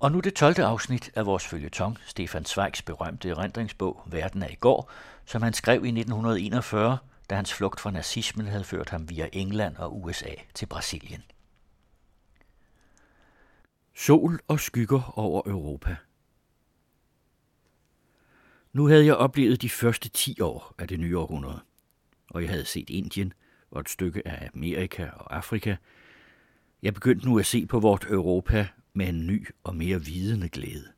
Og nu det 12. afsnit af vores følgetong, Stefan Zweigs berømte erindringsbog Verden er i går, som han skrev i 1941, da hans flugt fra nazismen havde ført ham via England og USA til Brasilien. Sol og skygger over Europa. Nu havde jeg oplevet de første 10 år af det nye århundrede, og jeg havde set Indien og et stykke af Amerika og Afrika. Jeg begyndte nu at se på vort Europa med en ny og mere vidende glæde.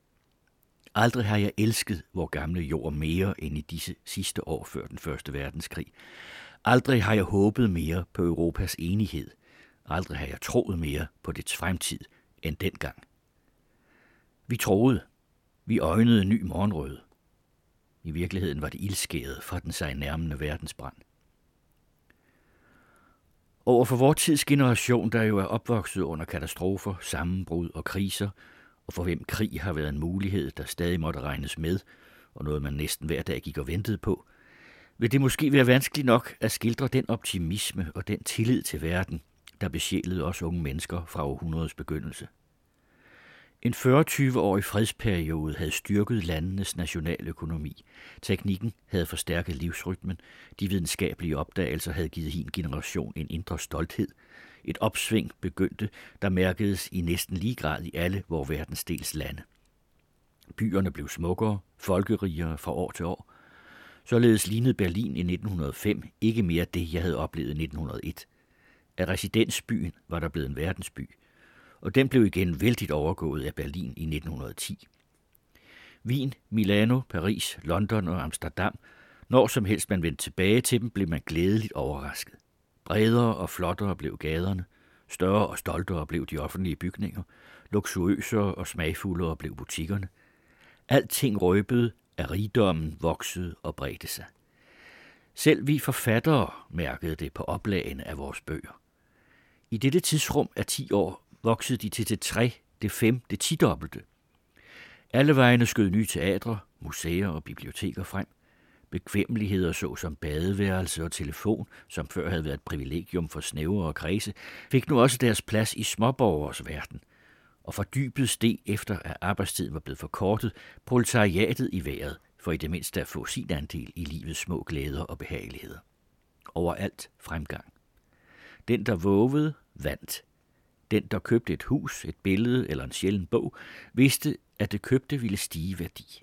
Aldrig har jeg elsket vor gamle jord mere end i disse sidste år før den første verdenskrig. Aldrig har jeg håbet mere på Europas enighed. Aldrig har jeg troet mere på dets fremtid end dengang. Vi troede. Vi øjnede ny morgenrød. I virkeligheden var det ildskæret fra den sig nærmende verdensbrand. Over for vores tids generation, der jo er opvokset under katastrofer, sammenbrud og kriser, og for hvem krig har været en mulighed, der stadig måtte regnes med, og noget man næsten hver dag gik og ventede på, vil det måske være vanskeligt nok at skildre den optimisme og den tillid til verden, der besjælede os unge mennesker fra århundredets begyndelse. En 40-20-årig fredsperiode havde styrket landenes nationaløkonomi. Teknikken havde forstærket livsrytmen. De videnskabelige opdagelser havde givet hin generation en indre stolthed. Et opsving begyndte, der mærkedes i næsten lige grad i alle vores verdensdels lande. Byerne blev smukkere, folkerigere fra år til år. Således lignede Berlin i 1905 ikke mere det, jeg havde oplevet i 1901. Af residensbyen var der blevet en verdensby – og den blev igen vældigt overgået af Berlin i 1910. Wien, Milano, Paris, London og Amsterdam, når som helst man vendte tilbage til dem, blev man glædeligt overrasket. Bredere og flottere blev gaderne, større og stoltere blev de offentlige bygninger, luksuriøsere og smagfuldere blev butikkerne. Alting røbede, at rigdommen voksede og bredte sig. Selv vi forfattere mærkede det på oplagene af vores bøger. I dette tidsrum af 10 år voksede de til det tre, det fem, det tidobbelte. Alle vejene skød nye teatre, museer og biblioteker frem. Bekvemmeligheder såsom badeværelse og telefon, som før havde været et privilegium for snævre og kredse, fik nu også deres plads i småborgers verden. Og fordybet steg efter, at arbejdstiden var blevet forkortet, proletariatet i vejret, for i det mindste at få sin andel i livets små glæder og behageligheder. Overalt fremgang. Den, der vågede, vandt. Den, der købte et hus, et billede eller en sjælden bog, vidste, at det købte ville stige værdi.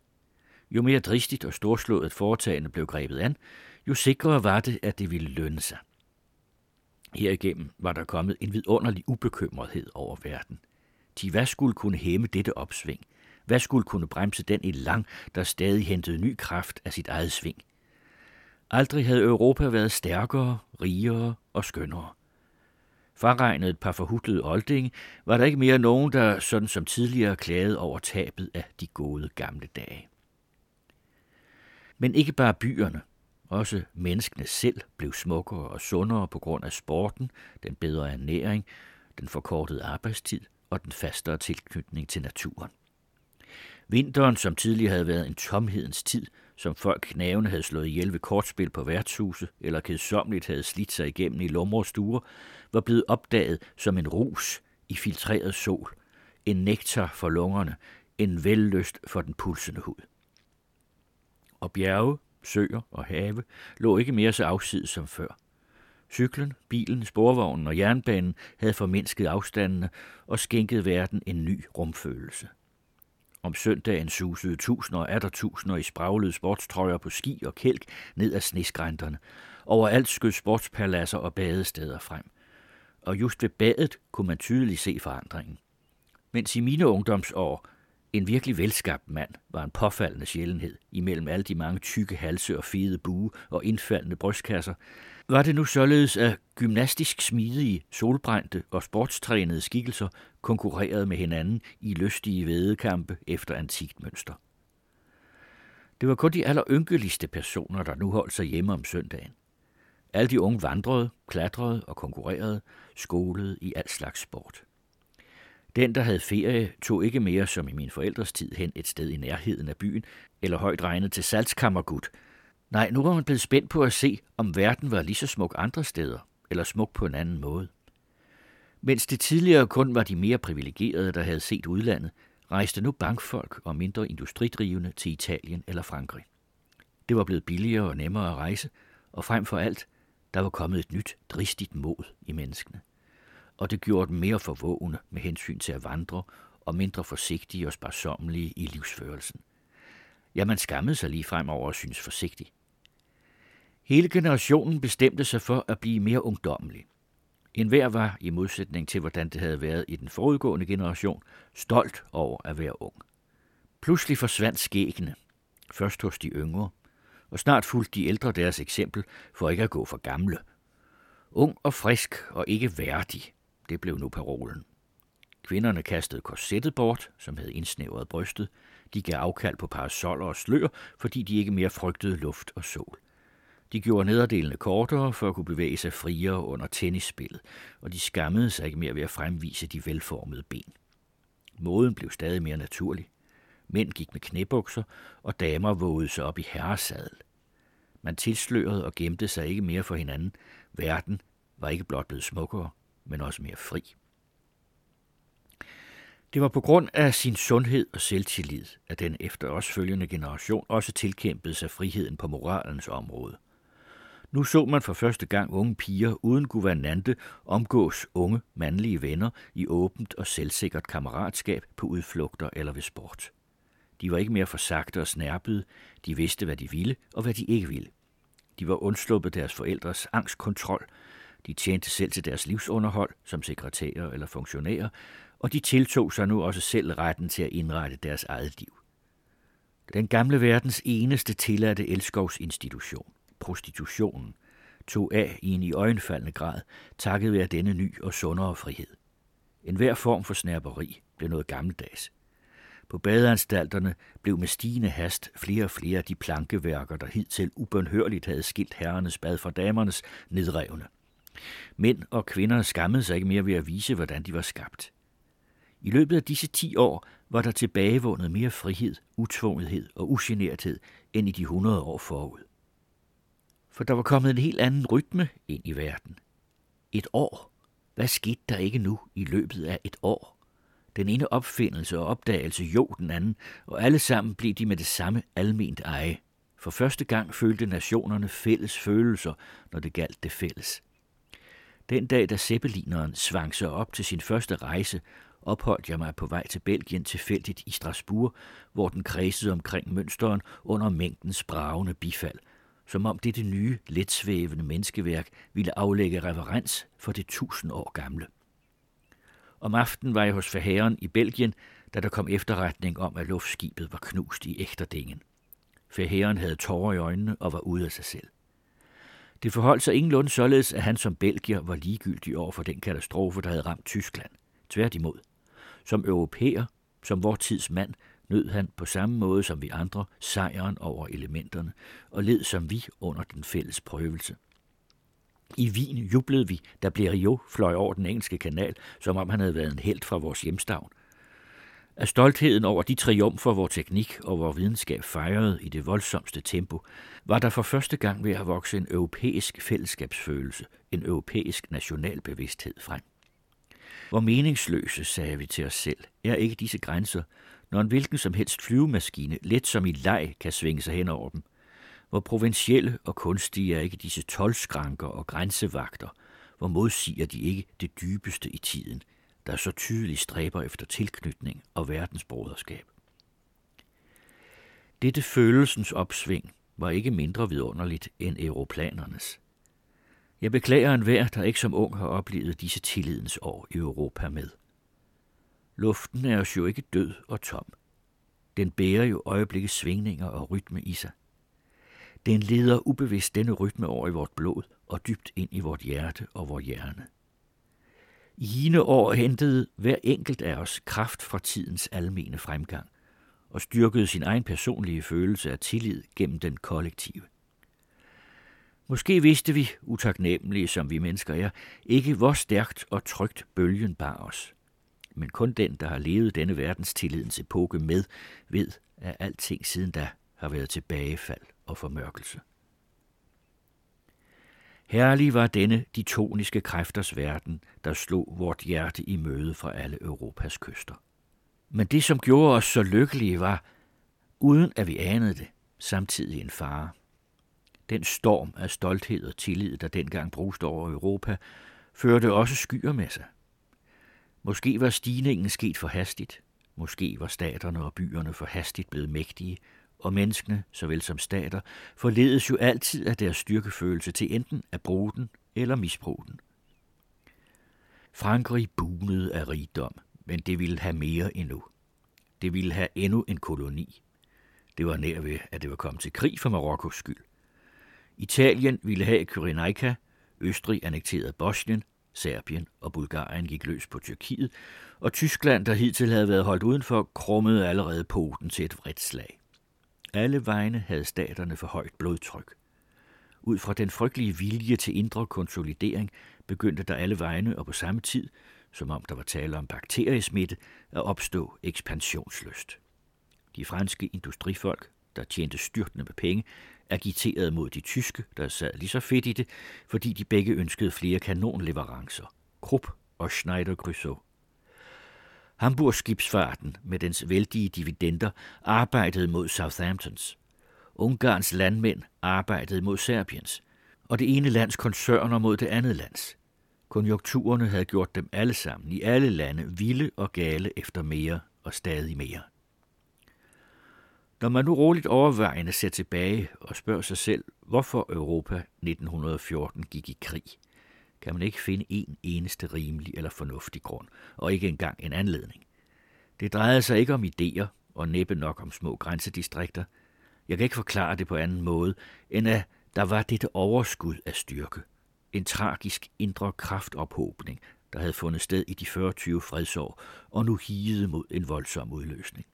Jo mere dristigt og storslået foretagende blev grebet an, jo sikrere var det, at det ville lønne sig. Herigennem var der kommet en vidunderlig ubekymrethed over verden. De hvad skulle kunne hæmme dette opsving? Hvad skulle kunne bremse den i lang, der stadig hentede ny kraft af sit eget sving? Aldrig havde Europa været stærkere, rigere og skønnere. Fraregnet et par forhudlede oldinge, var der ikke mere nogen, der sådan som tidligere klagede over tabet af de gode gamle dage. Men ikke bare byerne, også menneskene selv blev smukkere og sundere på grund af sporten, den bedre ernæring, den forkortede arbejdstid og den fastere tilknytning til naturen. Vinteren, som tidligere havde været en tomhedens tid, som folk knævende havde slået ihjel ved kortspil på værtshuse, eller kedsomligt havde slidt sig igennem i lumre stuer, var blevet opdaget som en rus i filtreret sol, en nektar for lungerne, en vellyst for den pulsende hud. Og bjerge, søer og have lå ikke mere så afsides som før. Cyklen, bilen, sporvognen og jernbanen havde formindsket afstandene og skænket verden en ny rumfølelse. Om søndagen susede tusinder og atter tusinder i spraglede sportstrøjer på ski og kælk ned ad snesgrænterne. Overalt skød sportspaladser og badesteder frem. Og just ved badet kunne man tydeligt se forandringen. Mens i mine ungdomsår en virkelig velskabt mand var en påfaldende sjældenhed imellem alle de mange tykke halse og fede bue og indfaldende brystkasser, var det nu således, at gymnastisk smidige, solbrændte og sportstrænede skikkelser konkurrerede med hinanden i lystige vedekampe efter antikt mønster. Det var kun de allerynkeligste personer, der nu holdt sig hjemme om søndagen. Alle de unge vandrede, klatrede og konkurrerede, skolede i al slags sport. Den, der havde ferie, tog ikke mere som i min forældres tid hen et sted i nærheden af byen, eller højt regnet til saltskammergud. Nej, nu var man blevet spændt på at se, om verden var lige så smuk andre steder, eller smuk på en anden måde. Mens det tidligere kun var de mere privilegerede, der havde set udlandet, rejste nu bankfolk og mindre industridrivende til Italien eller Frankrig. Det var blevet billigere og nemmere at rejse, og frem for alt, der var kommet et nyt, dristigt mod i menneskene. Og det gjorde dem mere forvågne med hensyn til at vandre, og mindre forsigtige og sparsommelige i livsførelsen. Ja, man skammede sig lige frem over at synes forsigtig. Hele generationen bestemte sig for at blive mere ungdommelig. En hver var, i modsætning til hvordan det havde været i den forudgående generation, stolt over at være ung. Pludselig forsvandt skæggene, først hos de yngre, og snart fulgte de ældre deres eksempel for ikke at gå for gamle. Ung og frisk og ikke værdig, det blev nu parolen. Kvinderne kastede korsettet bort, som havde indsnævret brystet. De gav afkald på parasoller og slør, fordi de ikke mere frygtede luft og sol. De gjorde nederdelene kortere for at kunne bevæge sig friere under tennisspillet, og de skammede sig ikke mere ved at fremvise de velformede ben. Måden blev stadig mere naturlig. Mænd gik med knæbukser, og damer vågede sig op i herresadel. Man tilslørede og gemte sig ikke mere for hinanden. Verden var ikke blot blevet smukkere, men også mere fri. Det var på grund af sin sundhed og selvtillid, at den efter os følgende generation også tilkæmpede sig friheden på moralens område. Nu så man for første gang unge piger uden guvernante omgås unge mandlige venner i åbent og selvsikkert kammeratskab på udflugter eller ved sport. De var ikke mere forsagte og snærpede, de vidste, hvad de ville og hvad de ikke ville. De var undsluppet deres forældres angstkontrol, de tjente selv til deres livsunderhold som sekretærer eller funktionærer, og de tiltog sig nu også selv retten til at indrette deres eget liv. Den gamle verdens eneste tilladte elskovsinstitution, prostitutionen, tog af i en i øjenfaldende grad, takket være denne ny og sundere frihed. En hver form for snærperi blev noget gammeldags. På badeanstalterne blev med stigende hast flere og flere af de plankeværker, der hidtil ubønhørligt havde skilt herrenes bad fra damernes, nedrevne. Mænd og kvinder skammede sig ikke mere ved at vise, hvordan de var skabt. I løbet af disse ti år var der tilbagevundet mere frihed, utvungethed og ugenerthed end i de hundrede år forud. For der var kommet en helt anden rytme ind i verden. Et år. Hvad skete der ikke nu i løbet af et år? Den ene opfindelse og opdagelse jo den anden, og alle sammen blev de med det samme alment eje. For første gang følte nationerne fælles følelser, når det galt det fælles. Den dag, da Zeppelineren svang sig op til sin første rejse, opholdt jeg mig på vej til Belgien tilfældigt i Strasbourg, hvor den kredsede omkring mønsteren under mængdens bragende bifald, som om det det nye, letsvævende menneskeværk ville aflægge reverens for det tusind år gamle. Om aftenen var jeg hos forherren i Belgien, da der kom efterretning om, at luftskibet var knust i ægterdingen. Forherren havde tårer i øjnene og var ude af sig selv. Det forholdt sig ingenlunde således, at han som belgier var ligegyldig over for den katastrofe, der havde ramt Tyskland. Tværtimod. Som europæer, som vor tids mand, nød han på samme måde som vi andre sejren over elementerne, og led som vi under den fælles prøvelse. I Wien jublede vi, da Blériot fløj over den engelske kanal, som om han havde været en held fra vores hjemstavn. Af stoltheden over de triumfer, hvor teknik og vor videnskab fejrede i det voldsomste tempo, var der for første gang ved at vokse en europæisk fællesskabsfølelse, en europæisk nationalbevidsthed frem. Hvor meningsløse, sagde vi til os selv, er ikke disse grænser, når en hvilken som helst flyvemaskine let som i leg kan svinge sig hen over dem. Hvor provincielle og kunstige er ikke disse tolvskranker og grænsevagter, hvor modsiger de ikke det dybeste i tiden, der så tydeligt stræber efter tilknytning og verdensbroderskab. Dette følelsens opsving var ikke mindre vidunderligt end europlanernes. Jeg beklager enhver, der ikke som ung har oplevet disse tillidens år i Europa med. Luften er os jo ikke død og tom. Den bærer jo øjeblikkes svingninger og rytme i sig. Den leder ubevidst denne rytme over i vort blod og dybt ind i vort hjerte og vor hjerne. I hine år hentede hver enkelt af os kraft fra tidens almene fremgang og styrkede sin egen personlige følelse af tillid gennem den kollektive. Måske vidste vi, utaknemmelige som vi mennesker er, ikke hvor stærkt og trygt bølgen bar os. Men kun den, der har levet denne verdens tillidens epoke med, ved, at alting siden da har været tilbagefald og formørkelse. Herlig var denne de toniske kræfters verden, der slog vort hjerte i møde fra alle Europas kyster. Men det, som gjorde os så lykkelige, var, uden at vi anede det, samtidig en fare. Den storm af stolthed og tillid, der dengang bruste over Europa, førte også skyer med sig. Måske var stigningen sket for hastigt, måske var staterne og byerne for hastigt blevet mægtige, og menneskene, såvel som stater, forledes jo altid af deres styrkefølelse til enten at bruge den eller misbruge den. Frankrig bunede af rigdom, men det ville have mere endnu. Det ville have endnu en koloni. Det var nær ved, at det var kommet til krig for Marokkos skyld. Italien ville have Kyrenaika, Østrig annekterede Bosnien, Serbien og Bulgarien gik løs på Tyrkiet, og Tyskland, der hidtil havde været holdt udenfor, krummede allerede poten til et vredt slag. Alle vegne havde staterne for højt blodtryk. Ud fra den frygtelige vilje til indre konsolidering begyndte der alle vegne og på samme tid, som om der var tale om bakteriesmitte, at opstå ekspansionsløst. De franske industrifolk, der tjente styrtende med penge, agiterede mod de tyske, der sad lige så fedt i det, fordi de begge ønskede flere kanonleverancer. Krupp og Schneider Grüsow. Hamburgs skibsfarten med dens vældige dividender arbejdede mod Southamptons. Ungarns landmænd arbejdede mod Serbiens, og det ene lands koncerner mod det andet lands. Konjunkturerne havde gjort dem alle sammen i alle lande vilde og gale efter mere og stadig mere. Når man nu roligt overvejende ser tilbage og spørger sig selv, hvorfor Europa 1914 gik i krig, kan man ikke finde en eneste rimelig eller fornuftig grund, og ikke engang en anledning. Det drejede sig ikke om idéer, og næppe nok om små grænsedistrikter. Jeg kan ikke forklare det på anden måde, end at der var dette overskud af styrke. En tragisk indre kraftophobning, der havde fundet sted i de 40-20 fredsår, og nu higede mod en voldsom udløsning.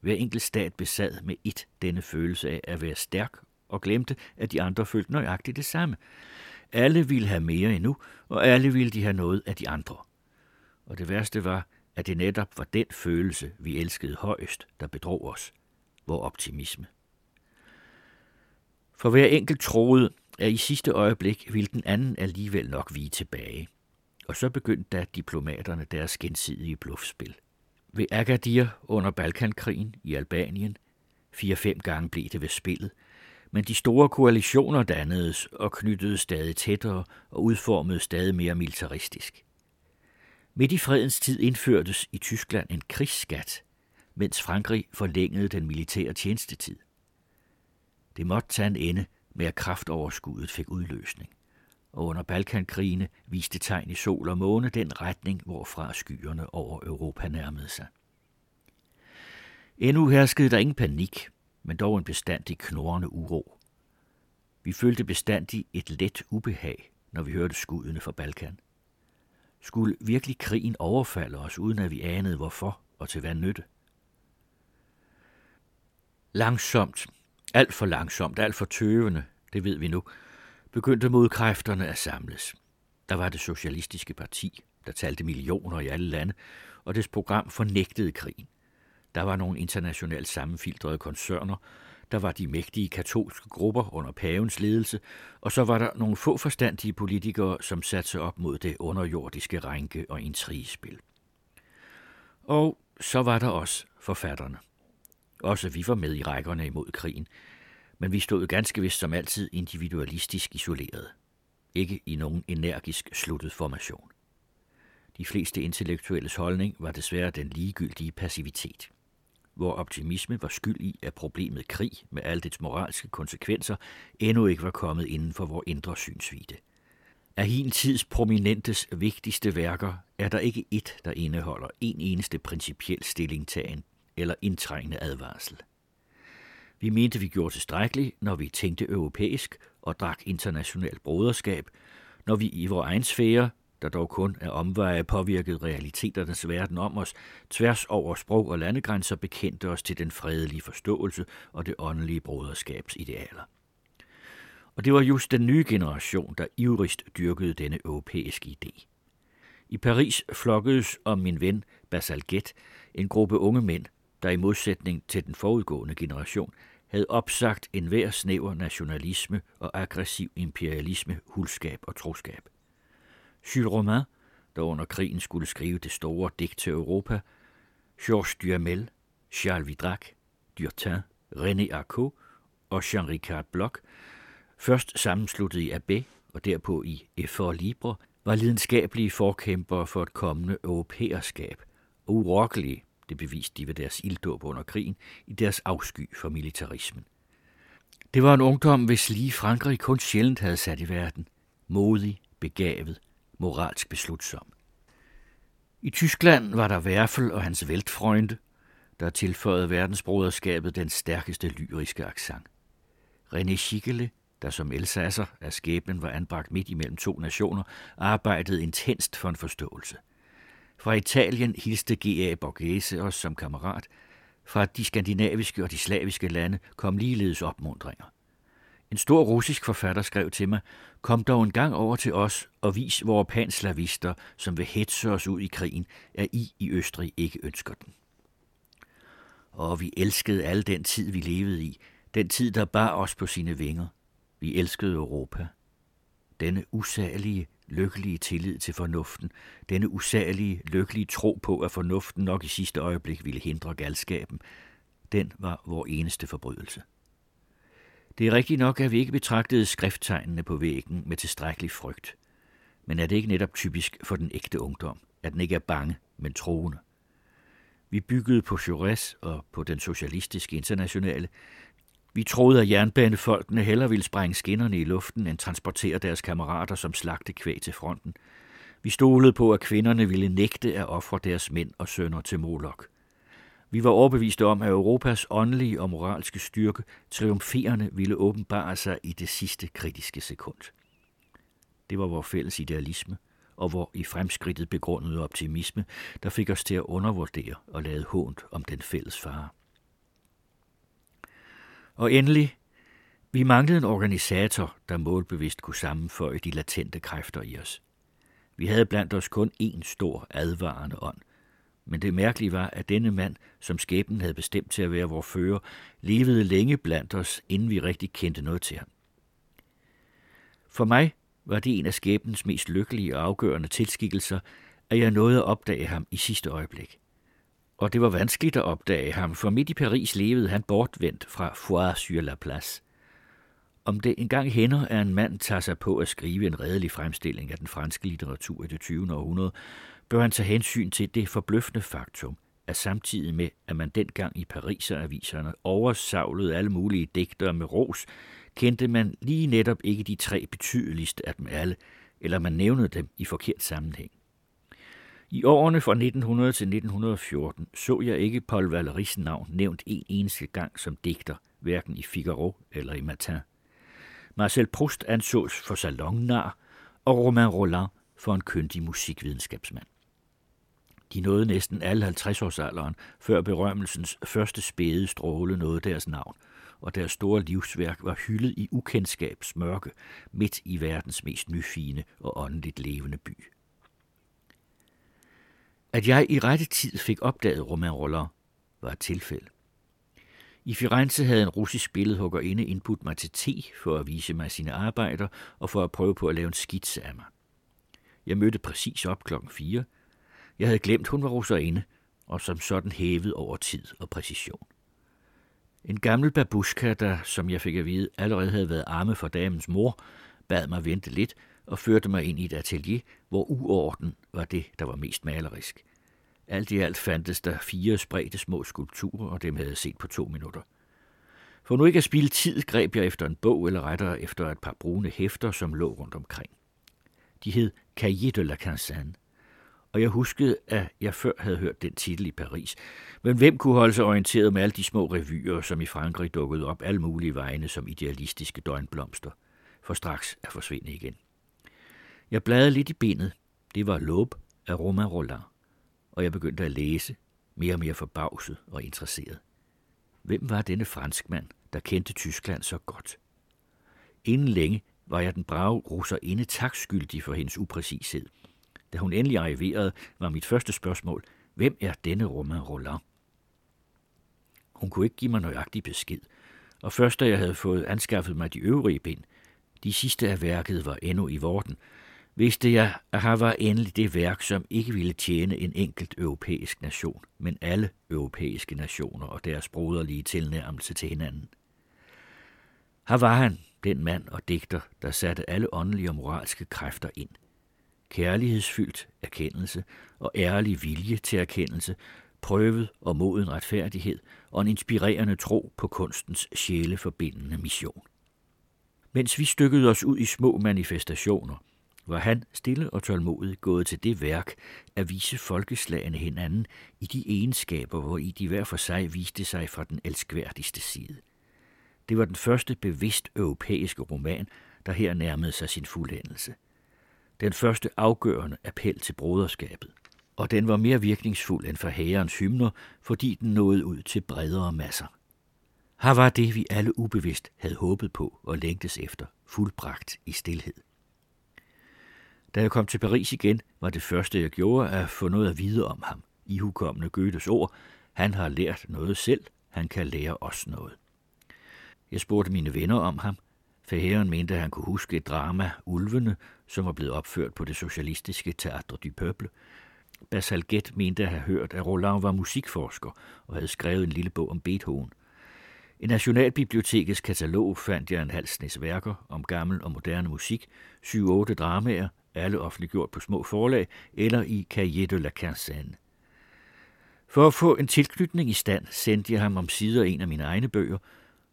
Hver enkelt stat besad med et denne følelse af at være stærk og glemte, at de andre følte nøjagtigt det samme. Alle ville have mere endnu, og alle ville de have noget af de andre. Og det værste var, at det netop var den følelse, vi elskede højst, der bedrog os, vor optimisme. For hver enkelt troede, at i sidste øjeblik ville den anden alligevel nok vige tilbage. Og så begyndte da diplomaterne deres gensidige bluffspil – ved Agadir under Balkankrigen i Albanien. Fire-fem gange blev det ved spillet, men de store koalitioner dannedes og knyttede stadig tættere og udformede stadig mere militaristisk. Midt i fredens tid indførtes i Tyskland en krigsskat, mens Frankrig forlængede den militære tjenestetid. Det måtte tage en ende med at kraftoverskuddet fik udløsning og under Balkankrigene viste tegn i sol og måne den retning, hvorfra skyerne over Europa nærmede sig. Endnu herskede der ingen panik, men dog en bestandig knorrende uro. Vi følte bestandig et let ubehag, når vi hørte skuddene fra Balkan. Skulle virkelig krigen overfalde os, uden at vi anede hvorfor og til hvad nytte? Langsomt, alt for langsomt, alt for tøvende, det ved vi nu, begyndte modkræfterne at samles. Der var det socialistiske parti, der talte millioner i alle lande, og dets program fornægtede krigen. Der var nogle internationalt sammenfiltrede koncerner, der var de mægtige katolske grupper under pavens ledelse, og så var der nogle få forstandige politikere, som satte sig op mod det underjordiske rænke og intrigespil. Og så var der også forfatterne. Også vi var med i rækkerne imod krigen, men vi stod ganske vist som altid individualistisk isoleret. Ikke i nogen energisk sluttet formation. De fleste intellektuelles holdning var desværre den ligegyldige passivitet. Hvor optimisme var skyld i, at problemet krig med alle dets moralske konsekvenser endnu ikke var kommet inden for vores indre synsvide. Af hin tids prominentes vigtigste værker er der ikke et, der indeholder en eneste principiel stillingtagen eller indtrængende advarsel. Vi mente, vi gjorde tilstrækkeligt, når vi tænkte europæisk og drak internationalt broderskab, når vi i vores egen sfære, der dog kun er omveje påvirket realiteternes verden om os, tværs over sprog og landegrænser bekendte os til den fredelige forståelse og det åndelige broderskabs idealer. Og det var just den nye generation, der ivrigst dyrkede denne europæiske idé. I Paris flokkedes om min ven Basalget en gruppe unge mænd, der i modsætning til den forudgående generation havde opsagt enhver snæver nationalisme og aggressiv imperialisme, hulskab og troskab. Jules Romain, der under krigen skulle skrive det store digt til Europa, Georges Duhamel, Charles Vidrac, Durtin, René Arco og Jean-Ricard Bloch, først sammensluttet i Abbé og derpå i Effort Libre, var lidenskabelige forkæmpere for et kommende europæerskab, og urokkelige, det beviste de ved deres ilddåb under krigen, i deres afsky for militarismen. Det var en ungdom, hvis lige Frankrig kun sjældent havde sat i verden. Modig, begavet, moralsk beslutsom. I Tyskland var der Werfel og hans Weltfreunde, der tilføjede verdensbroderskabet den stærkeste lyriske accent. René Schickele, der som elsasser af skæbnen var anbragt midt imellem to nationer, arbejdede intenst for en forståelse. Fra Italien hilste G.A. Borghese os som kammerat. Fra de skandinaviske og de slaviske lande kom ligeledes opmundringer. En stor russisk forfatter skrev til mig, kom dog en gang over til os og vis vores panslavister, som vil hetse os ud i krigen, at I i Østrig ikke ønsker den. Og vi elskede al den tid, vi levede i, den tid, der bar os på sine vinger. Vi elskede Europa. Denne usagelige, lykkelige tillid til fornuften, denne usagelige, lykkelige tro på, at fornuften nok i sidste øjeblik ville hindre galskaben, den var vor eneste forbrydelse. Det er rigtigt nok, at vi ikke betragtede skrifttegnene på væggen med tilstrækkelig frygt. Men er det ikke netop typisk for den ægte ungdom, at den ikke er bange, men troende? Vi byggede på Jaurès og på den socialistiske internationale. Vi troede, at jernbanefolkene hellere ville sprænge skinnerne i luften, end transportere deres kammerater som slagte kvæg til fronten. Vi stolede på, at kvinderne ville nægte at ofre deres mænd og sønner til Molok. Vi var overbeviste om, at Europas åndelige og moralske styrke triumferende ville åbenbare sig i det sidste kritiske sekund. Det var vores fælles idealisme, og hvor i fremskridtet begrundede optimisme, der fik os til at undervurdere og lade hånd om den fælles fare. Og endelig, vi manglede en organisator, der målbevidst kunne sammenføje de latente kræfter i os. Vi havde blandt os kun én stor advarende ånd, men det mærkelige var, at denne mand, som skæbnen havde bestemt til at være vor fører, levede længe blandt os, inden vi rigtig kendte noget til ham. For mig var det en af skæbnens mest lykkelige og afgørende tilskikkelser, at jeg nåede at opdage ham i sidste øjeblik. Og det var vanskeligt at opdage ham, for midt i Paris levede han bortvendt fra Foire sur la Place. Om det engang hænder, at en mand tager sig på at skrive en redelig fremstilling af den franske litteratur i det 20. århundrede, bør han tage hensyn til det forbløffende faktum, at samtidig med, at man dengang i Pariser-aviserne oversavlede alle mulige digtere med ros, kendte man lige netop ikke de tre betydeligste af dem alle, eller man nævnede dem i forkert sammenhæng. I årene fra 1900 til 1914 så jeg ikke Paul Valéry's navn nævnt en eneste gang som digter, hverken i Figaro eller i Matin. Marcel Proust ansås for salonnar, og Romain Roland for en køndig musikvidenskabsmand. De nåede næsten alle 50-årsalderen, før berømmelsens første spæde stråle nåede deres navn, og deres store livsværk var hyldet i ukendskabs mørke midt i verdens mest nyfine og åndeligt levende by. At jeg i rette tid fik opdaget Romain Roller, var et tilfælde. I Firenze havde en russisk billedhuggerinde indbudt mig til te for at vise mig sine arbejder og for at prøve på at lave en skitse af mig. Jeg mødte præcis op klokken 4, jeg havde glemt, hun var russerinde, og som sådan hævet over tid og præcision. En gammel babushka, der, som jeg fik at vide, allerede havde været arme for damens mor, bad mig vente lidt og førte mig ind i et atelier, hvor uorden var det, der var mest malerisk. Alt i alt fandtes der fire spredte små skulpturer, og dem havde jeg set på to minutter. For nu ikke at spille tid, greb jeg efter en bog, eller rettere efter et par brune hæfter, som lå rundt omkring. De hed Cahiers de la Quinzaine, og jeg huskede, at jeg før havde hørt den titel i Paris. Men hvem kunne holde sig orienteret med alle de små revyer, som i Frankrig dukkede op alle mulige vegne som idealistiske døgnblomster, for straks at forsvinde igen. Jeg bladrede lidt i benet. Det var Lob af Romain Roland, og jeg begyndte at læse, mere og mere forbavset og interesseret. Hvem var denne franskmand, der kendte Tyskland så godt? Inden længe var jeg den brave russerinde takskyldig for hendes upræcished – da hun endelig arriverede, var mit første spørgsmål, hvem er denne Romain Roland? Hun kunne ikke give mig nøjagtig besked, og først da jeg havde fået anskaffet mig de øvrige bind, de sidste af værket var endnu i vorden, vidste jeg, at her var endelig det værk, som ikke ville tjene en enkelt europæisk nation, men alle europæiske nationer og deres broderlige tilnærmelse til hinanden. Her var han, den mand og digter, der satte alle åndelige og moralske kræfter ind. Kærlighedsfyldt erkendelse og ærlig vilje til erkendelse, prøvet og moden retfærdighed og en inspirerende tro på kunstens sjæleforbindende mission. Mens vi stykkede os ud i små manifestationer, var han stille og tålmodigt gået til det værk at vise folkeslagene hinanden i de egenskaber, hvor i de hver for sig viste sig fra den elskværdigste side. Det var den første bevidst europæiske roman, der her nærmede sig sin fuldendelse. Den første afgørende appel til broderskabet. Og den var mere virkningsfuld end for hærens hymner, fordi den nåede ud til bredere masser. Her var det, vi alle ubevidst havde håbet på og længtes efter, fuldbragt i stilhed. Da jeg kom til Paris igen, var det første, jeg gjorde, at få noget at vide om ham. I hukommende Goethes ord, han har lært noget selv, han kan lære os noget. Jeg spurgte mine venner om ham. Forhæren mente, at han kunne huske et drama, Ulvene, som var blevet opført på det socialistiske Teatre du Peuple. Basalget mente at have hørt, at Roland var musikforsker og havde skrevet en lille bog om Beethoven. I Nationalbibliotekets katalog fandt jeg en halv snes værker om gammel og moderne musik, syv-otte dramaer, alle offentliggjort på små forlag eller i Cahiers de la Quinzaine. For at få en tilknytning i stand, sendte jeg ham om sider en af mine egne bøger.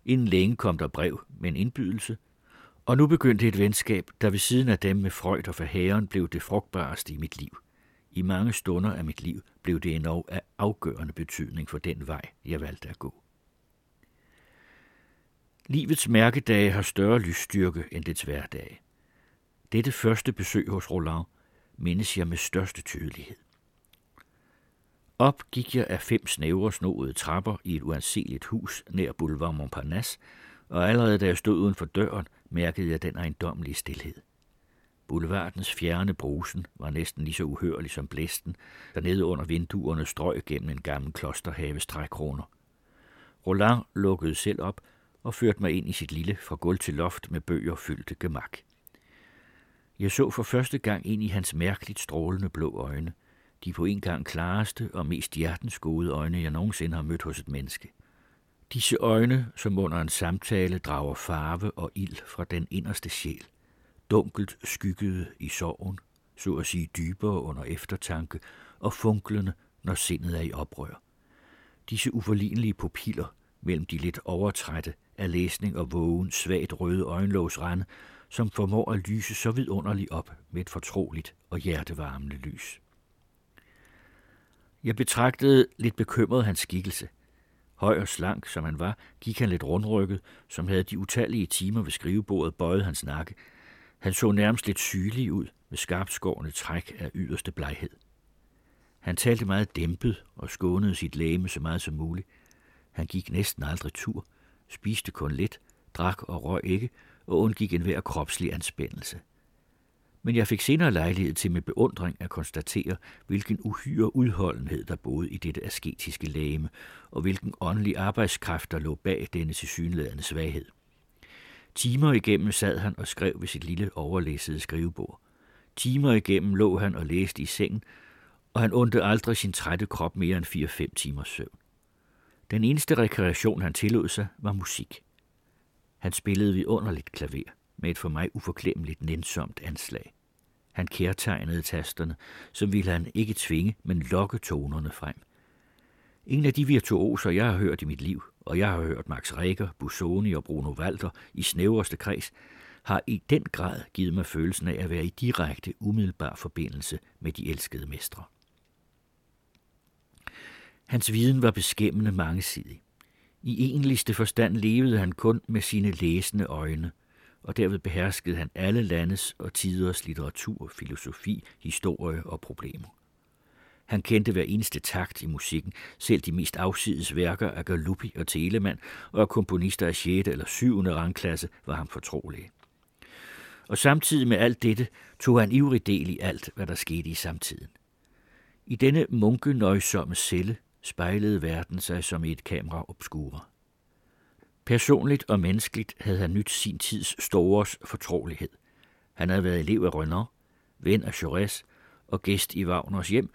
Inden længe kom der brev med en indbydelse, og nu begyndte et venskab, der ved siden af dem med Freud og forhæren blev det frugtbareste i mit liv. I mange stunder af mit liv blev det endnu af afgørende betydning for den vej, jeg valgte at gå. Livets mærkedage har større lysstyrke end dets hverdage. Dette første besøg hos Roland mindes jeg med største tydelighed. Op gik jeg af fem snævre snoede trapper i et uanseligt hus nær Boulevard Montparnasse, og allerede da jeg stod uden for døren, mærkede jeg den ejendommelige stillhed. Boulevardens fjerne brusen var næsten lige så uhørlig som blæsten, der nede under vinduerne strøg gennem en gammel klosterhaves trækroner. Roland lukkede selv op og førte mig ind i sit lille fra gulv til loft med bøger fyldte gemak. Jeg så for første gang ind i hans mærkeligt strålende blå øjne, de på en gang klareste og mest hjertensgode øjne, jeg nogensinde har mødt hos et menneske. Disse øjne, som under en samtale drager farve og ild fra den inderste sjæl, dunkelt skyggede i sorgen, så at sige dybere under eftertanke og funklende, når sindet er i oprør. Disse uforlignelige pupiller mellem de lidt overtrætte af læsning og vågen, svagt røde øjenlågsrande, som formår at lyse så vidunderligt op med et fortroligt og hjertevarmende lys. Jeg betragtede lidt bekymret hans skikkelse. Høj og slank, som han var, gik han lidt rundrykket, som havde de utallige timer ved skrivebordet bøjet hans nakke. Han så nærmest lidt sygelig ud med skarpskårende træk af yderste bleghed. Han talte meget dæmpet og skånede sit læme så meget som muligt. Han gik næsten aldrig tur, spiste kun lidt, drak og røg ikke, og undgik enhver kropslig anspændelse. Men jeg fik senere lejlighed til med beundring at konstatere, hvilken uhyre udholdenhed der boede i dette asketiske lame, og hvilken åndelig arbejdskraft der lå bag denne tilsyneladende svaghed. Timer igennem sad han og skrev ved sit lille overlæsede skrivebord. Timer igennem lå han og læste i sengen, og han undte aldrig sin trætte krop mere end 4-5 timers søvn. Den eneste rekreation, han tillod sig, var musik. Han spillede vidunderligt klaver med et for mig uforklemmeligt nænsomt anslag. Han kærtegnede tasterne, så ville han ikke tvinge, men lokke tonerne frem. En af de virtuoser, jeg har hørt i mit liv, og jeg har hørt Max Reger, Busoni og Bruno Walter i snævreste kreds, har i den grad givet mig følelsen af at være i direkte, umiddelbar forbindelse med de elskede mestre. Hans viden var beskæmmende mangesidig. I enligste forstand levede han kun med sine læsende øjne, og derved beherskede han alle landes og tiders litteratur, filosofi, historie og problemer. Han kendte hver eneste takt i musikken, selv de mest afsides værker af Galuppi og Telemann, og af komponister af 6. eller 7. rangklasse var ham fortrolige. Og samtidig med alt dette tog han ivrig del i alt, hvad der skete i samtiden. I denne munkenøjsomme celle spejlede verden sig som i et kamera obscura. Personligt og menneskeligt havde han nyt sin tids stores fortrolighed. Han havde været elev af Renan, ven af Jaurès og gæst i Wagners hjem,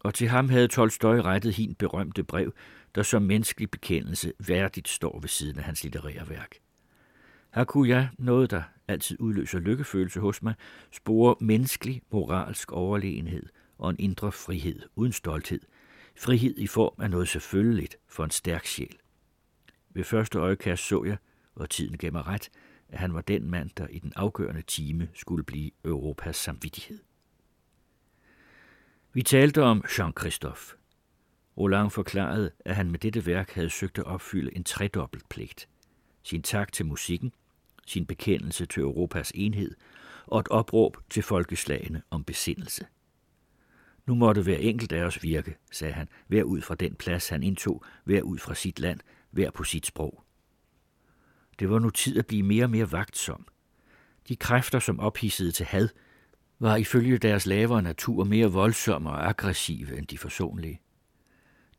og til ham havde Tolstoy rettet hin berømte brev, der som menneskelig bekendelse værdigt står ved siden af hans litterære værk. Her kunne jeg, noget der altid udløser lykkefølelse hos mig, spore menneskelig, moralsk overlegenhed og en indre frihed uden stolthed. Frihed i form af noget selvfølgeligt for en stærk sjæl. Ved første øjekast så jeg, og tiden gav mig ret, at han var den mand, der i den afgørende time skulle blive Europas samvittighed. Vi talte om Jean-Christophe. Roland forklarede, at han med dette værk havde søgt at opfylde en tredobbelt pligt. Sin tak til musikken, sin bekendelse til Europas enhed og et opråb til folkeslagene om besindelse. Nu måtte hver enkelt af os virke, sagde han, hver ud fra den plads, han indtog, hver ud fra sit land, hver på sit sprog. Det var nu tid at blive mere og mere vagtsom. De kræfter, som ophissede til had, var ifølge deres lavere natur mere voldsomme og aggressive end de forsonlige.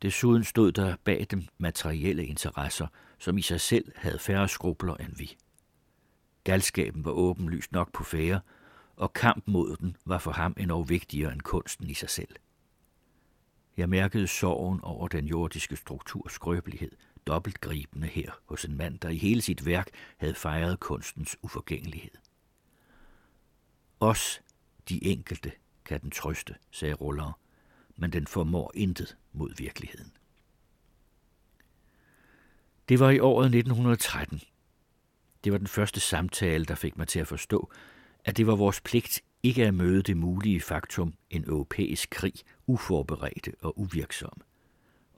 Desuden stod der bag dem materielle interesser, som i sig selv havde færre skrubler end vi. Galskaben var åbenlyst nok på fære, og kamp mod den var for ham endnu vigtigere end kunsten i sig selv. Jeg mærkede sorgen over den jordiske strukturs skrøbelighed, dobbelt gribende her hos en mand, der i hele sit værk havde fejret kunstens uforgængelighed. Os, de enkelte, kan den trøste, sagde Roller, men den formår intet mod virkeligheden. Det var i året 1913. Det var den første samtale, der fik mig til at forstå, at det var vores pligt ikke at møde det mulige faktum, en europæisk krig, uforberedte og uvirksomme.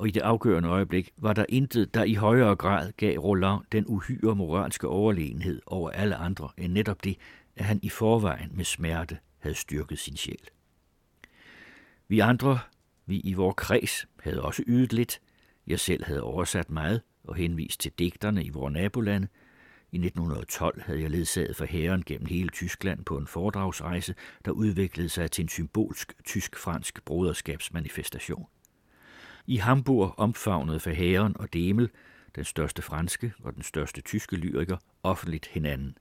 Og i det afgørende øjeblik var der intet, der i højere grad gav Roland den uhyre moralske overlegenhed over alle andre, end netop det, at han i forvejen med smerte havde styrket sin sjæl. Vi andre, vi i vores kreds, havde også ydet lidt. Jeg selv havde oversat meget og henvist til digterne i vores nabolande – i 1912 havde jeg ledsaget for herren gennem hele Tyskland på en foredragsrejse, der udviklede sig til en symbolsk tysk-fransk broderskabsmanifestation. I Hamburg omfavnede for og Demel, den største franske og den største tyske lyriker, offentligt hinanden.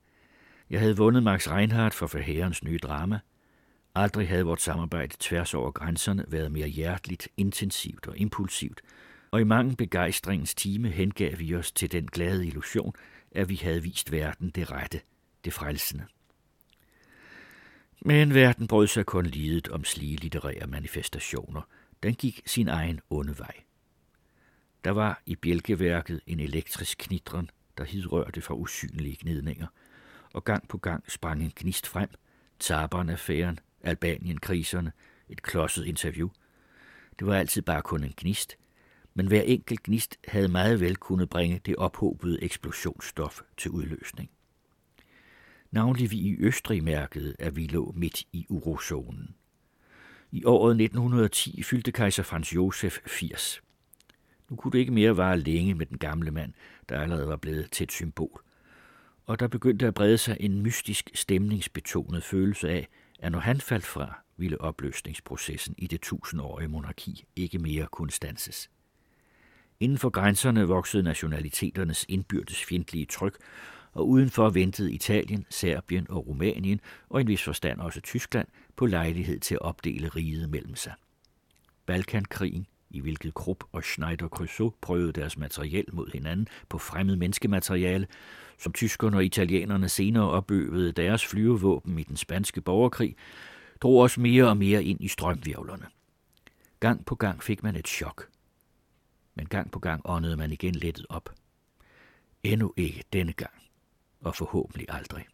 Jeg havde vundet Max Reinhardt for forherrens nye drama. Aldrig havde vort samarbejde tværs over grænserne været mere hjerteligt, intensivt og impulsivt, og i mange begejstringens time hengav vi os til den glade illusion, at vi havde vist verden det rette, det frelsende. Men verden brød sig kun lidet om slige litterære manifestationer. Den gik sin egen onde vej. Der var i bjælkeværket en elektrisk knitren, der hidrørte fra usynlige gnidninger, og gang på gang sprang en gnist frem, Taberen-affæren, Albanien-kriserne, et klodset interview. Det var altid bare kun en gnist, men hver enkelt gnist havde meget vel kunnet bringe det ophobede eksplosionsstof til udløsning. Navnlig vi i Østrig mærkede, at vi lå midt i urozonen. I året 1910 fyldte kejser Franz Josef 80. Nu kunne det ikke mere vare længe med den gamle mand, der allerede var blevet til et symbol. Og der begyndte at brede sig en mystisk stemningsbetonet følelse af, at når han faldt fra, ville opløsningsprocessen i det tusindårige monarki ikke mere kunne stanses. Inden for grænserne voksede nationaliteternes indbyrdes fjendtlige tryk, og udenfor ventede Italien, Serbien og Rumænien, og i en vis forstand også Tyskland, på lejlighed til at opdele riget mellem sig. Balkankrigen, i hvilket Krupp og Schneider Creusot prøvede deres materiel mod hinanden på fremmed menneskemateriale, som tyskerne og italienerne senere opøvede deres flyvevåben i den spanske borgerkrig, drog os mere og mere ind i strømvirvlerne. Gang på gang fik man et chok – men gang på gang åndede man igen lettet op. Endnu ikke denne gang, og forhåbentlig aldrig.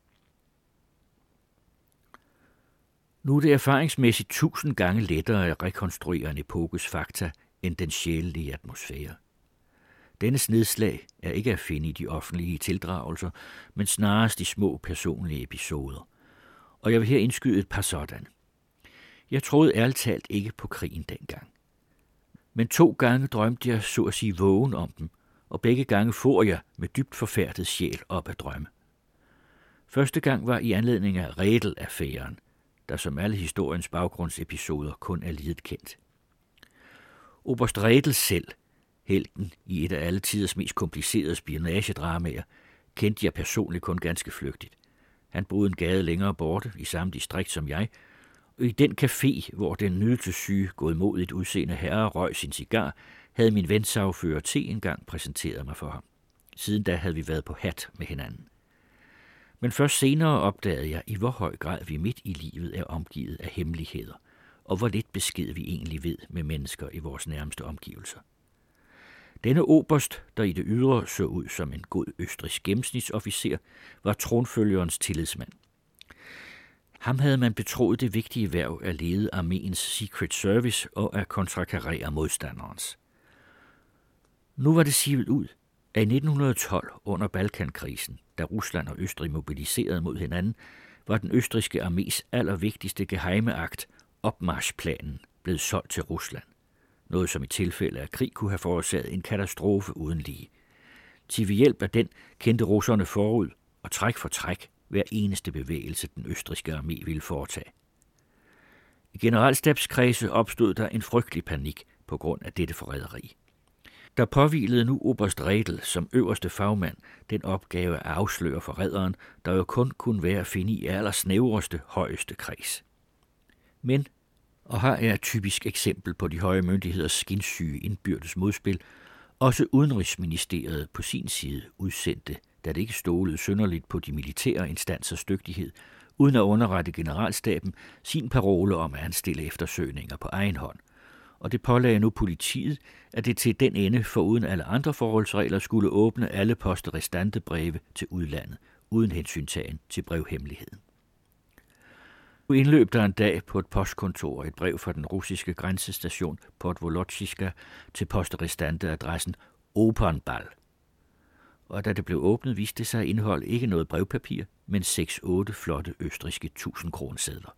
Nu er det erfaringsmæssigt tusind gange lettere at rekonstruere en epokes fakta end den sjælelige atmosfære. Denne nedslag er ikke at finde i de offentlige tildragelser, men snarest i små personlige episoder. Og jeg vil her indskyde et par sådan. Jeg troede ærligt talt ikke på krigen dengang men to gange drømte jeg så at sige vågen om dem, og begge gange får jeg med dybt forfærdet sjæl op at drømme. Første gang var i anledning af Redel-affæren, der som alle historiens baggrundsepisoder kun er lidet kendt. Oberst Redel selv, helten i et af alle tiders mest komplicerede spionagedramaer, kendte jeg personligt kun ganske flygtigt. Han boede en gade længere borte, i samme distrikt som jeg, og I den café, hvor den nydelsesyge, godmodigt udseende herre røg sin cigar, havde min ven sagfører T engang præsenteret mig for ham. Siden da havde vi været på hat med hinanden. Men først senere opdagede jeg, i hvor høj grad vi midt i livet er omgivet af hemmeligheder, og hvor lidt besked vi egentlig ved med mennesker i vores nærmeste omgivelser. Denne oberst, der i det ydre så ud som en god østrisk gennemsnitsofficer, var tronfølgerens tillidsmand. Ham havde man betroet det vigtige værv at lede armeens Secret Service og at kontrakarere modstanderens. Nu var det sivet ud, at i 1912 under Balkankrisen, da Rusland og Østrig mobiliserede mod hinanden, var den østriske armés allervigtigste geheimeakt, opmarschplanen, blevet solgt til Rusland. Noget som i tilfælde af krig kunne have forårsaget en katastrofe uden lige. Til ved hjælp af den kendte russerne forud, og træk for træk hver eneste bevægelse, den østriske armé ville foretage. I generalstabskredse opstod der en frygtelig panik på grund af dette forræderi. Der påvilede nu Oberst Redel som øverste fagmand den opgave at afsløre forræderen, der jo kun kunne være at finde i allersnævreste, højeste kreds. Men, og her er et typisk eksempel på de høje myndigheders skinsyge indbyrdes modspil, også Udenrigsministeriet på sin side udsendte, da det ikke stolede synderligt på de militære instansers dygtighed, uden at underrette generalstaben sin parole om at anstille eftersøgninger på egen hånd, og det pålagde nu politiet, at det til den ende, foruden alle andre forholdsregler, skulle åbne alle posterestante breve til udlandet, uden hensyntagen til brevhemmeligheden. Nu indløb der en dag på et postkontor et brev fra den russiske grænsestation Podvolochiska til posterestante adressen Opernball. Og da det blev åbnet, viste det sig at indeholde ikke noget brevpapir, men 6-8 flotte østriske 1000 kronesedler.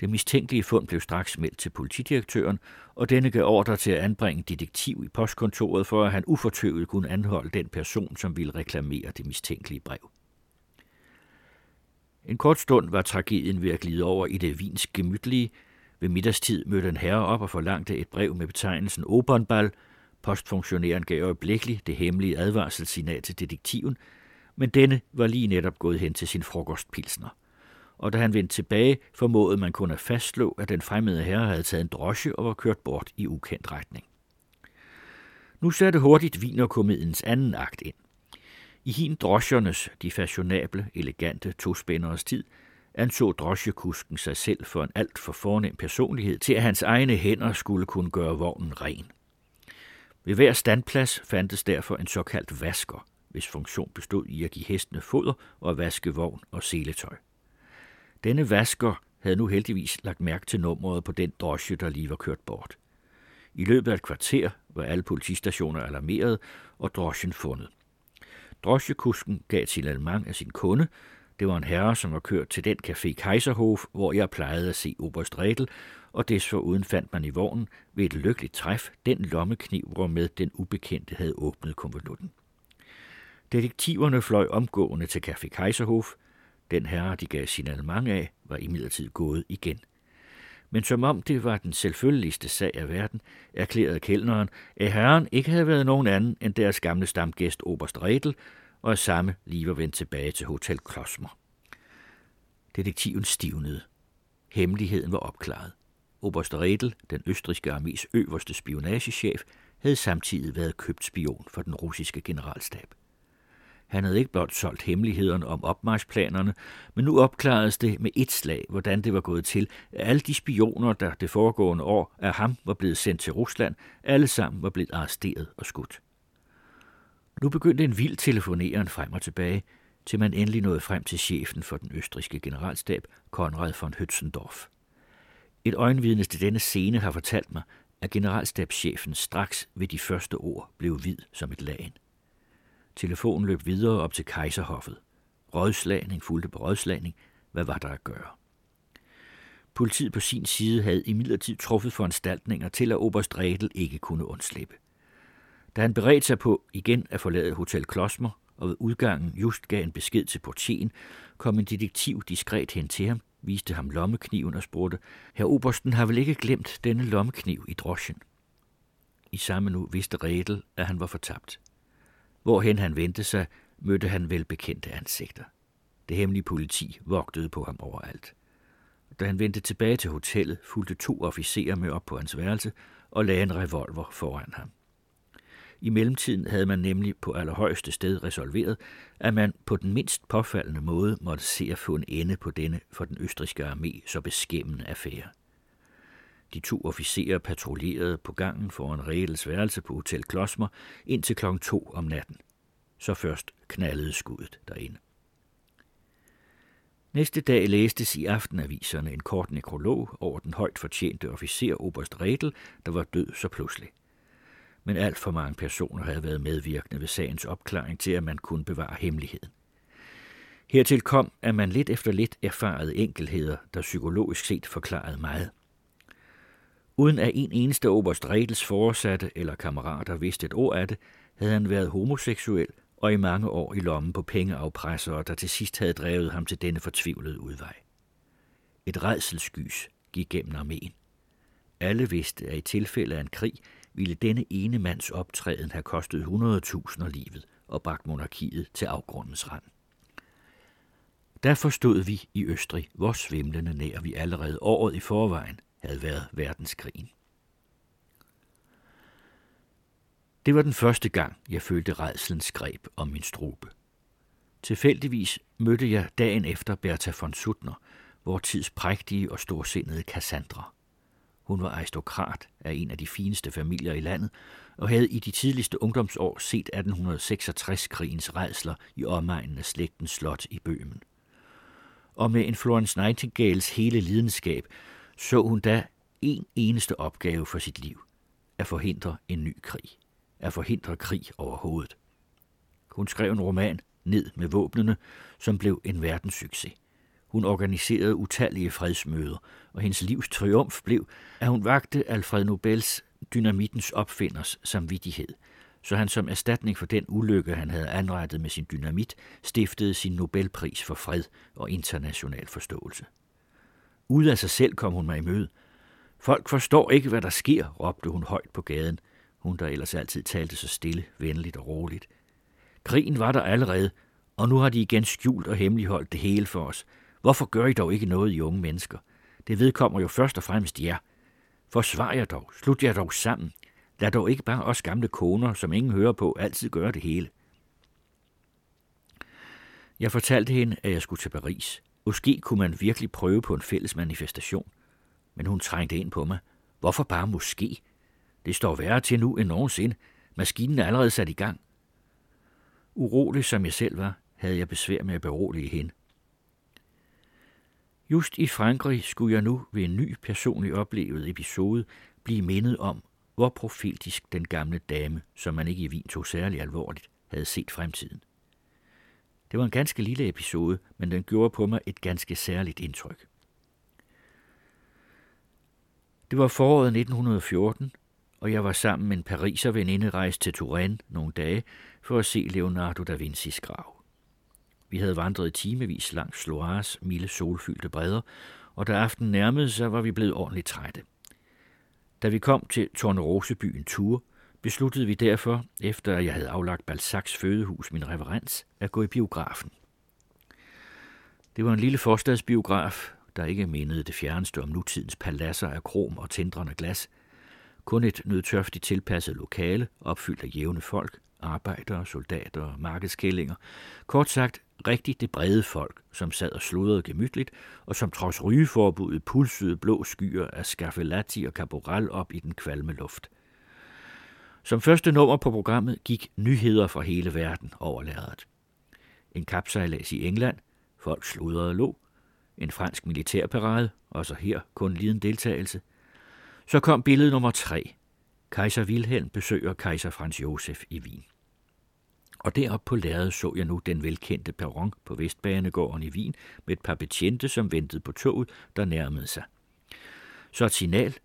Det mistænkelige fund blev straks meldt til politidirektøren, og denne gav ordre til at anbringe detektiv i postkontoret, for at han ufortøvet kunne anholde den person, som ville reklamere det mistænkelige brev. En kort stund var tragedien ved at glide over i det vins gemytlige. Ved middagstid mødte en herre op og forlangte et brev med betegnelsen Obernball. Postfunktionæren gav øjeblikkeligt det hemmelige advarselssignal til detektiven, men denne var lige netop gået hen til sin frokostpilsner og da han vendte tilbage, formåede man kun at fastslå, at den fremmede herre havde taget en drosje og var kørt bort i ukendt retning. Nu satte hurtigt vinerkomediens anden akt ind. I hin drosjernes, de fashionable, elegante tospænderes tid, anså drosjekusken sig selv for en alt for fornem personlighed til, at hans egne hænder skulle kunne gøre vognen ren. Ved hver standplads fandtes derfor en såkaldt vasker, hvis funktion bestod i at give hestene foder og vaske vogn og seletøj. Denne vasker havde nu heldigvis lagt mærke til nummeret på den drosje, der lige var kørt bort. I løbet af et kvarter var alle politistationer alarmeret og drosjen fundet. Drosjekusken gav til almang af sin kunde. Det var en herre, som var kørt til den café Kaiserhof, hvor jeg plejede at se Oberst Redel, og desforuden fandt man i vognen ved et lykkeligt træf den lommekniv, hvormed den ubekendte havde åbnet konvolutten. Detektiverne fløj omgående til Café Kaiserhof, den herre, de gav signalement af, var imidlertid gået igen. Men som om det var den selvfølgeligste sag af verden, erklærede kældneren, at herren ikke havde været nogen anden end deres gamle stamgæst Oberst Redel, og at samme lige var vendt tilbage til Hotel Klosmer. Detektiven stivnede. Hemmeligheden var opklaret. Oberst Redel, den østriske armés øverste spionagechef, havde samtidig været købt spion for den russiske generalstab. Han havde ikke blot solgt hemmelighederne om opmarschplanerne, men nu opklaredes det med et slag, hvordan det var gået til, at alle de spioner, der det foregående år af ham var blevet sendt til Rusland, alle sammen var blevet arresteret og skudt. Nu begyndte en vild telefoneren frem og tilbage, til man endelig nåede frem til chefen for den østriske generalstab, Konrad von Hützendorf. Et øjenvidne til denne scene har fortalt mig, at generalstabschefen straks ved de første ord blev hvid som et lagen. Telefonen løb videre op til kejserhoffet. Rådslagning fulgte på rådslagning. Hvad var der at gøre? Politiet på sin side havde imidlertid truffet foranstaltninger til, at Oberst Redel ikke kunne undslippe. Da han beredte sig på igen at forlade Hotel Klosmer, og ved udgangen just gav en besked til portien, kom en detektiv diskret hen til ham, viste ham lommekniven og spurgte, Herr Obersten har vel ikke glemt denne lommekniv i drosjen? I samme nu vidste Redel, at han var fortabt. Hvorhen han vendte sig, mødte han velbekendte ansigter. Det hemmelige politi vogtede på ham overalt. Da han vendte tilbage til hotellet, fulgte to officerer med op på hans værelse og lagde en revolver foran ham. I mellemtiden havde man nemlig på allerhøjeste sted resolveret, at man på den mindst påfaldende måde måtte se at få en ende på denne for den østriske armé så beskæmmende affære. De to officerer patruljerede på gangen foran Redels værelse på Hotel Klosmer indtil kl. 2 om natten. Så først knaldede skuddet derinde. Næste dag læstes i aftenaviserne en kort nekrolog over den højt fortjente officer Oberst Redel, der var død så pludselig. Men alt for mange personer havde været medvirkende ved sagens opklaring til, at man kunne bevare hemmeligheden. Hertil kom, at man lidt efter lidt erfarede enkelheder, der psykologisk set forklarede meget. Uden at en eneste Oberst Redels foresatte eller kammerater vidste et ord af det, havde han været homoseksuel og i mange år i lommen på pengeafpressere, der til sidst havde drevet ham til denne fortvivlede udvej. Et redselskys gik gennem armeen. Alle vidste, at i tilfælde af en krig ville denne ene mands optræden have kostet 100.000 livet og bragt monarkiet til afgrundens rand. Der forstod vi i Østrig, hvor svimlende nær vi allerede året i forvejen havde været verdenskrigen. Det var den første gang, jeg følte redslens greb om min strube. Tilfældigvis mødte jeg dagen efter Bertha von Suttner, vor tids prægtige og storsindede Cassandra. Hun var aristokrat af en af de fineste familier i landet, og havde i de tidligste ungdomsår set 1866-krigens redsler i omegnen af slægtens slot i Bøhmen. Og med en Florence Nightingales hele lidenskab, så hun da en eneste opgave for sit liv, at forhindre en ny krig at forhindre krig overhovedet. Hun skrev en roman, Ned med våbnene, som blev en verdenssucces. Hun organiserede utallige fredsmøder, og hendes livs triumf blev, at hun vagte Alfred Nobels dynamittens opfinders samvittighed, så han som erstatning for den ulykke, han havde anrettet med sin dynamit, stiftede sin Nobelpris for fred og international forståelse. Ud af sig selv kom hun mig i møde. Folk forstår ikke, hvad der sker, råbte hun højt på gaden – hun der ellers altid talte så stille, venligt og roligt. Krigen var der allerede, og nu har de igen skjult og hemmeligholdt det hele for os. Hvorfor gør I dog ikke noget, i unge mennesker? Det vedkommer jo først og fremmest jer. Forsvar jer dog, slut jer dog sammen. Lad dog ikke bare os gamle koner, som ingen hører på, altid gøre det hele. Jeg fortalte hende, at jeg skulle til Paris. Måske kunne man virkelig prøve på en fælles manifestation. Men hun trængte ind på mig. Hvorfor bare måske? Det står værre til nu end nogensinde. Maskinen er allerede sat i gang. Urolig som jeg selv var, havde jeg besvær med at berolige hende. Just i Frankrig skulle jeg nu ved en ny personlig oplevet episode blive mindet om, hvor profetisk den gamle dame, som man ikke i Wien tog særlig alvorligt, havde set fremtiden. Det var en ganske lille episode, men den gjorde på mig et ganske særligt indtryk. Det var foråret 1914, og jeg var sammen med en pariser veninde rejst til Turin nogle dage for at se Leonardo da Vinci's grav. Vi havde vandret timevis langs Loires milde solfyldte bredder, og da aftenen nærmede sig, var vi blevet ordentligt trætte. Da vi kom til Tornerosebyen Tour, besluttede vi derfor, efter jeg havde aflagt Balzacs fødehus min reverens, at gå i biografen. Det var en lille forstadsbiograf, der ikke mindede det fjerneste om nutidens paladser af krom og tindrende glas – kun et nødtørftigt tilpasset lokale, opfyldt af jævne folk, arbejdere, soldater og markedskællinger. Kort sagt, rigtigt det brede folk, som sad og sludrede gemytligt, og som trods rygeforbuddet pulsede blå skyer af skaffelati og caporal op i den kvalme luft. Som første nummer på programmet gik nyheder fra hele verden over lærredet. En kapsejlads i England, folk sludrede lå, en fransk militærparade, og så her kun liden deltagelse, så kom billede nummer tre. Kejser Wilhelm besøger kejser Franz Josef i Wien. Og deroppe på lærredet så jeg nu den velkendte perron på Vestbanegården i Wien med et par betjente, som ventede på toget, der nærmede sig. Så et signal.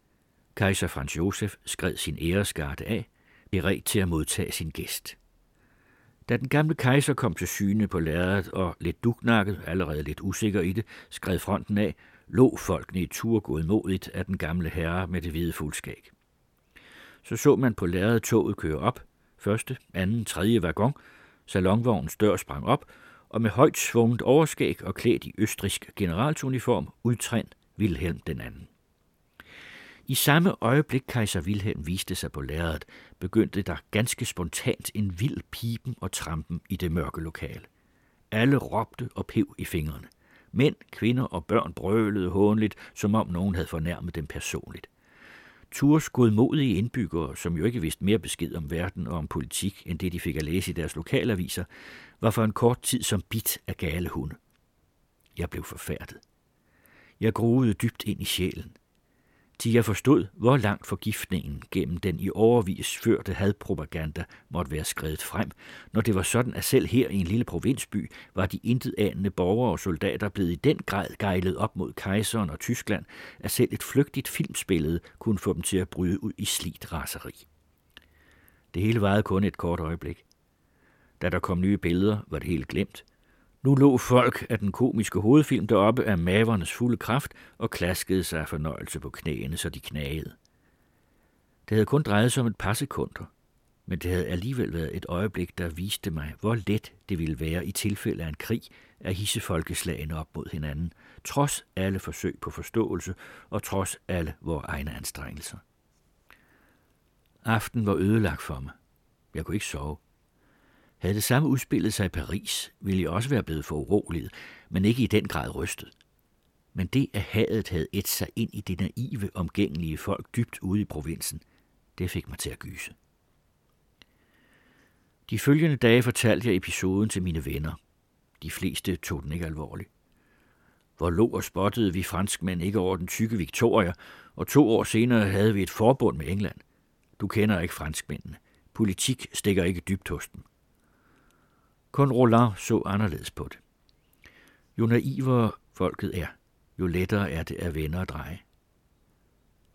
Kejser Franz Josef skred sin æresgarde af, beredt til at modtage sin gæst. Da den gamle kejser kom til syne på lærredet og lidt duknakket, allerede lidt usikker i det, skred fronten af, lå folkene i tur godmodigt af den gamle herre med det hvide fuldskæg. Så så man på lærredet toget køre op, første, anden, tredje vagon, salonvognens dør sprang op, og med højt svunget overskæg og klædt i østrisk generalsuniform udtræn Wilhelm den anden. I samme øjeblik kejser Wilhelm viste sig på lærredet, begyndte der ganske spontant en vild pipen og trampen i det mørke lokale. Alle råbte og pev i fingrene. Mænd, kvinder og børn brølede hånligt, som om nogen havde fornærmet dem personligt. Tours godmodige indbyggere, som jo ikke vidste mere besked om verden og om politik, end det de fik at læse i deres lokalaviser, var for en kort tid som bit af gale hunde. Jeg blev forfærdet. Jeg groede dybt ind i sjælen til jeg forstod, hvor langt forgiftningen gennem den i overvis førte hadpropaganda måtte være skrevet frem, når det var sådan, at selv her i en lille provinsby var de intetanende borgere og soldater blevet i den grad gejlet op mod kejseren og Tyskland, at selv et flygtigt filmspillede kunne få dem til at bryde ud i slidt raseri. Det hele varede kun et kort øjeblik. Da der kom nye billeder, var det helt glemt – nu lå folk af den komiske hovedfilm deroppe af mavernes fulde kraft og klaskede sig af fornøjelse på knæene, så de knagede. Det havde kun drejet sig om et par sekunder, men det havde alligevel været et øjeblik, der viste mig, hvor let det ville være i tilfælde af en krig at hisse folkeslagene op mod hinanden, trods alle forsøg på forståelse og trods alle vores egne anstrengelser. Aften var ødelagt for mig. Jeg kunne ikke sove. Havde det samme udspillet sig i Paris, ville jeg også være blevet for uroliget, men ikke i den grad rystet. Men det, at hadet havde et sig ind i det naive, omgængelige folk dybt ude i provinsen, det fik mig til at gyse. De følgende dage fortalte jeg episoden til mine venner. De fleste tog den ikke alvorligt. Hvor lå og spottede vi franskmænd ikke over den tykke Victoria, og to år senere havde vi et forbund med England. Du kender ikke franskmændene. Politik stikker ikke dybt hos dem. Kun Roland så anderledes på det. Jo naivere folket er, jo lettere er det at vende og dreje.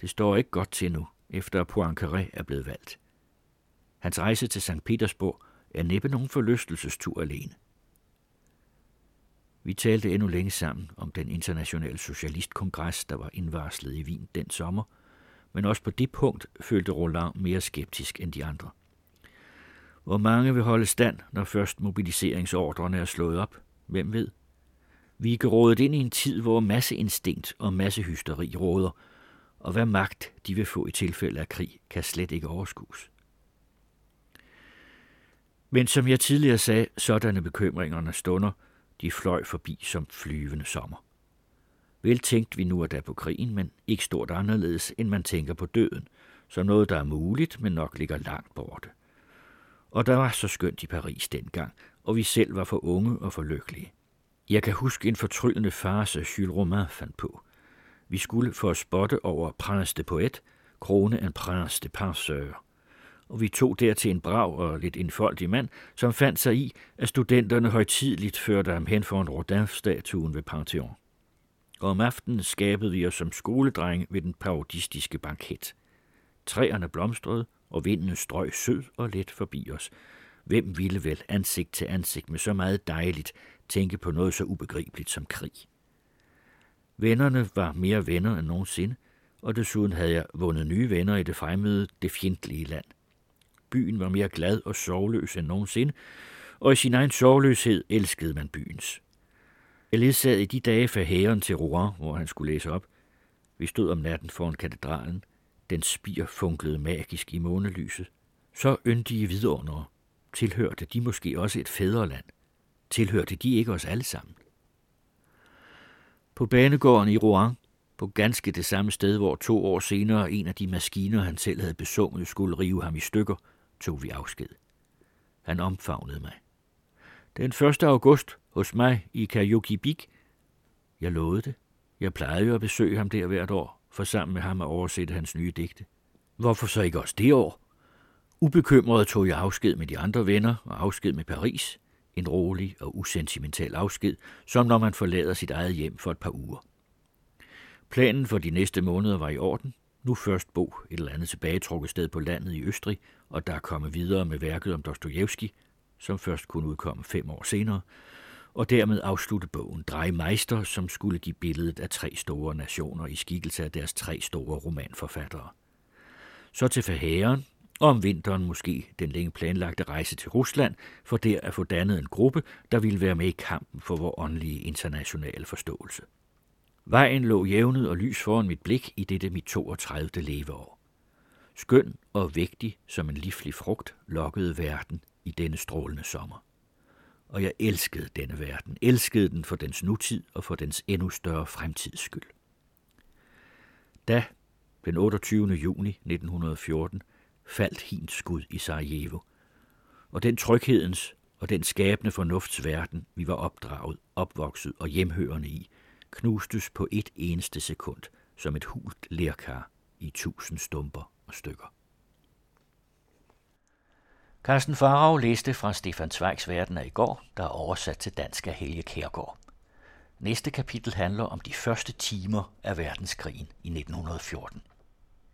Det står ikke godt til nu, efter at Poincaré er blevet valgt. Hans rejse til St. Petersborg er næppe nogen forlystelsestur alene. Vi talte endnu længe sammen om den internationale socialistkongres, der var indvarslet i Wien den sommer, men også på det punkt følte Roland mere skeptisk end de andre. Hvor mange vil holde stand, når først mobiliseringsordrene er slået op? Hvem ved? Vi er gerådet ind i en tid, hvor masseinstinkt og massehysteri råder, og hvad magt de vil få i tilfælde af krig, kan slet ikke overskues. Men som jeg tidligere sagde, sådanne bekymringerne stunder, de fløj forbi som flyvende sommer. Vel tænkte vi nu at da på krigen, men ikke stort anderledes, end man tænker på døden, så noget, der er muligt, men nok ligger langt borte og der var så skønt i Paris dengang, og vi selv var for unge og for lykkelige. Jeg kan huske en fortryllende farse, Jules Romain fandt på. Vi skulle for at spotte over Prince de Poet, krone en Prince de Penseur. Og vi tog der til en brav og lidt indfoldig mand, som fandt sig i, at studenterne højtidligt førte ham hen for en Rodin-statuen ved Pantheon. Og om aftenen skabede vi os som skoledrenge ved den parodistiske banket. Træerne blomstrede, og vinden strøg sød og let forbi os. Hvem ville vel ansigt til ansigt med så meget dejligt tænke på noget så ubegribeligt som krig? Vennerne var mere venner end nogensinde, og desuden havde jeg vundet nye venner i det fremmede, det fjendtlige land. Byen var mere glad og sorgløs end nogensinde, og i sin egen sorgløshed elskede man byens. Jeg ledsagede i de dage for hæren til Rouen, hvor han skulle læse op. Vi stod om natten foran katedralen. Den spir funklede magisk i månelyset. Så yndige vidunere. Tilhørte de måske også et fædreland? Tilhørte de ikke os alle sammen? På banegården i Rouen, på ganske det samme sted, hvor to år senere en af de maskiner, han selv havde besunget, skulle rive ham i stykker, tog vi afsked. Han omfavnede mig. Den 1. august hos mig i Kajukibik. Jeg lovede det. Jeg plejede jo at besøge ham der hvert år, for sammen med ham at oversætte hans nye digte. Hvorfor så ikke også det år? Ubekymret tog jeg afsked med de andre venner og afsked med Paris. En rolig og usentimental afsked, som når man forlader sit eget hjem for et par uger. Planen for de næste måneder var i orden. Nu først bo et eller andet tilbagetrukket sted på landet i Østrig, og der komme videre med værket om Dostojevski, som først kunne udkomme fem år senere, og dermed afslutte bogen Drejmeister, som skulle give billedet af tre store nationer i skikkelse af deres tre store romanforfattere. Så til forhæren, og om vinteren måske den længe planlagte rejse til Rusland, for der at få dannet en gruppe, der ville være med i kampen for vores åndelige internationale forståelse. Vejen lå jævnet og lys foran mit blik i dette mit 32. leveår. Skøn og vægtig som en livlig frugt lokkede verden i denne strålende sommer. Og jeg elskede denne verden, elskede den for dens nutid og for dens endnu større fremtids skyld. Da, den 28. juni 1914, faldt hins skud i Sarajevo, og den tryghedens og den skabende fornufts verden, vi var opdraget, opvokset og hjemhørende i, knustes på et eneste sekund som et hult lerkar i tusind stumper og stykker. Carsten Farag læste fra Stefan Zweigs Verden af i går, der er oversat til dansk af Helge Kærgaard. Næste kapitel handler om de første timer af verdenskrigen i 1914.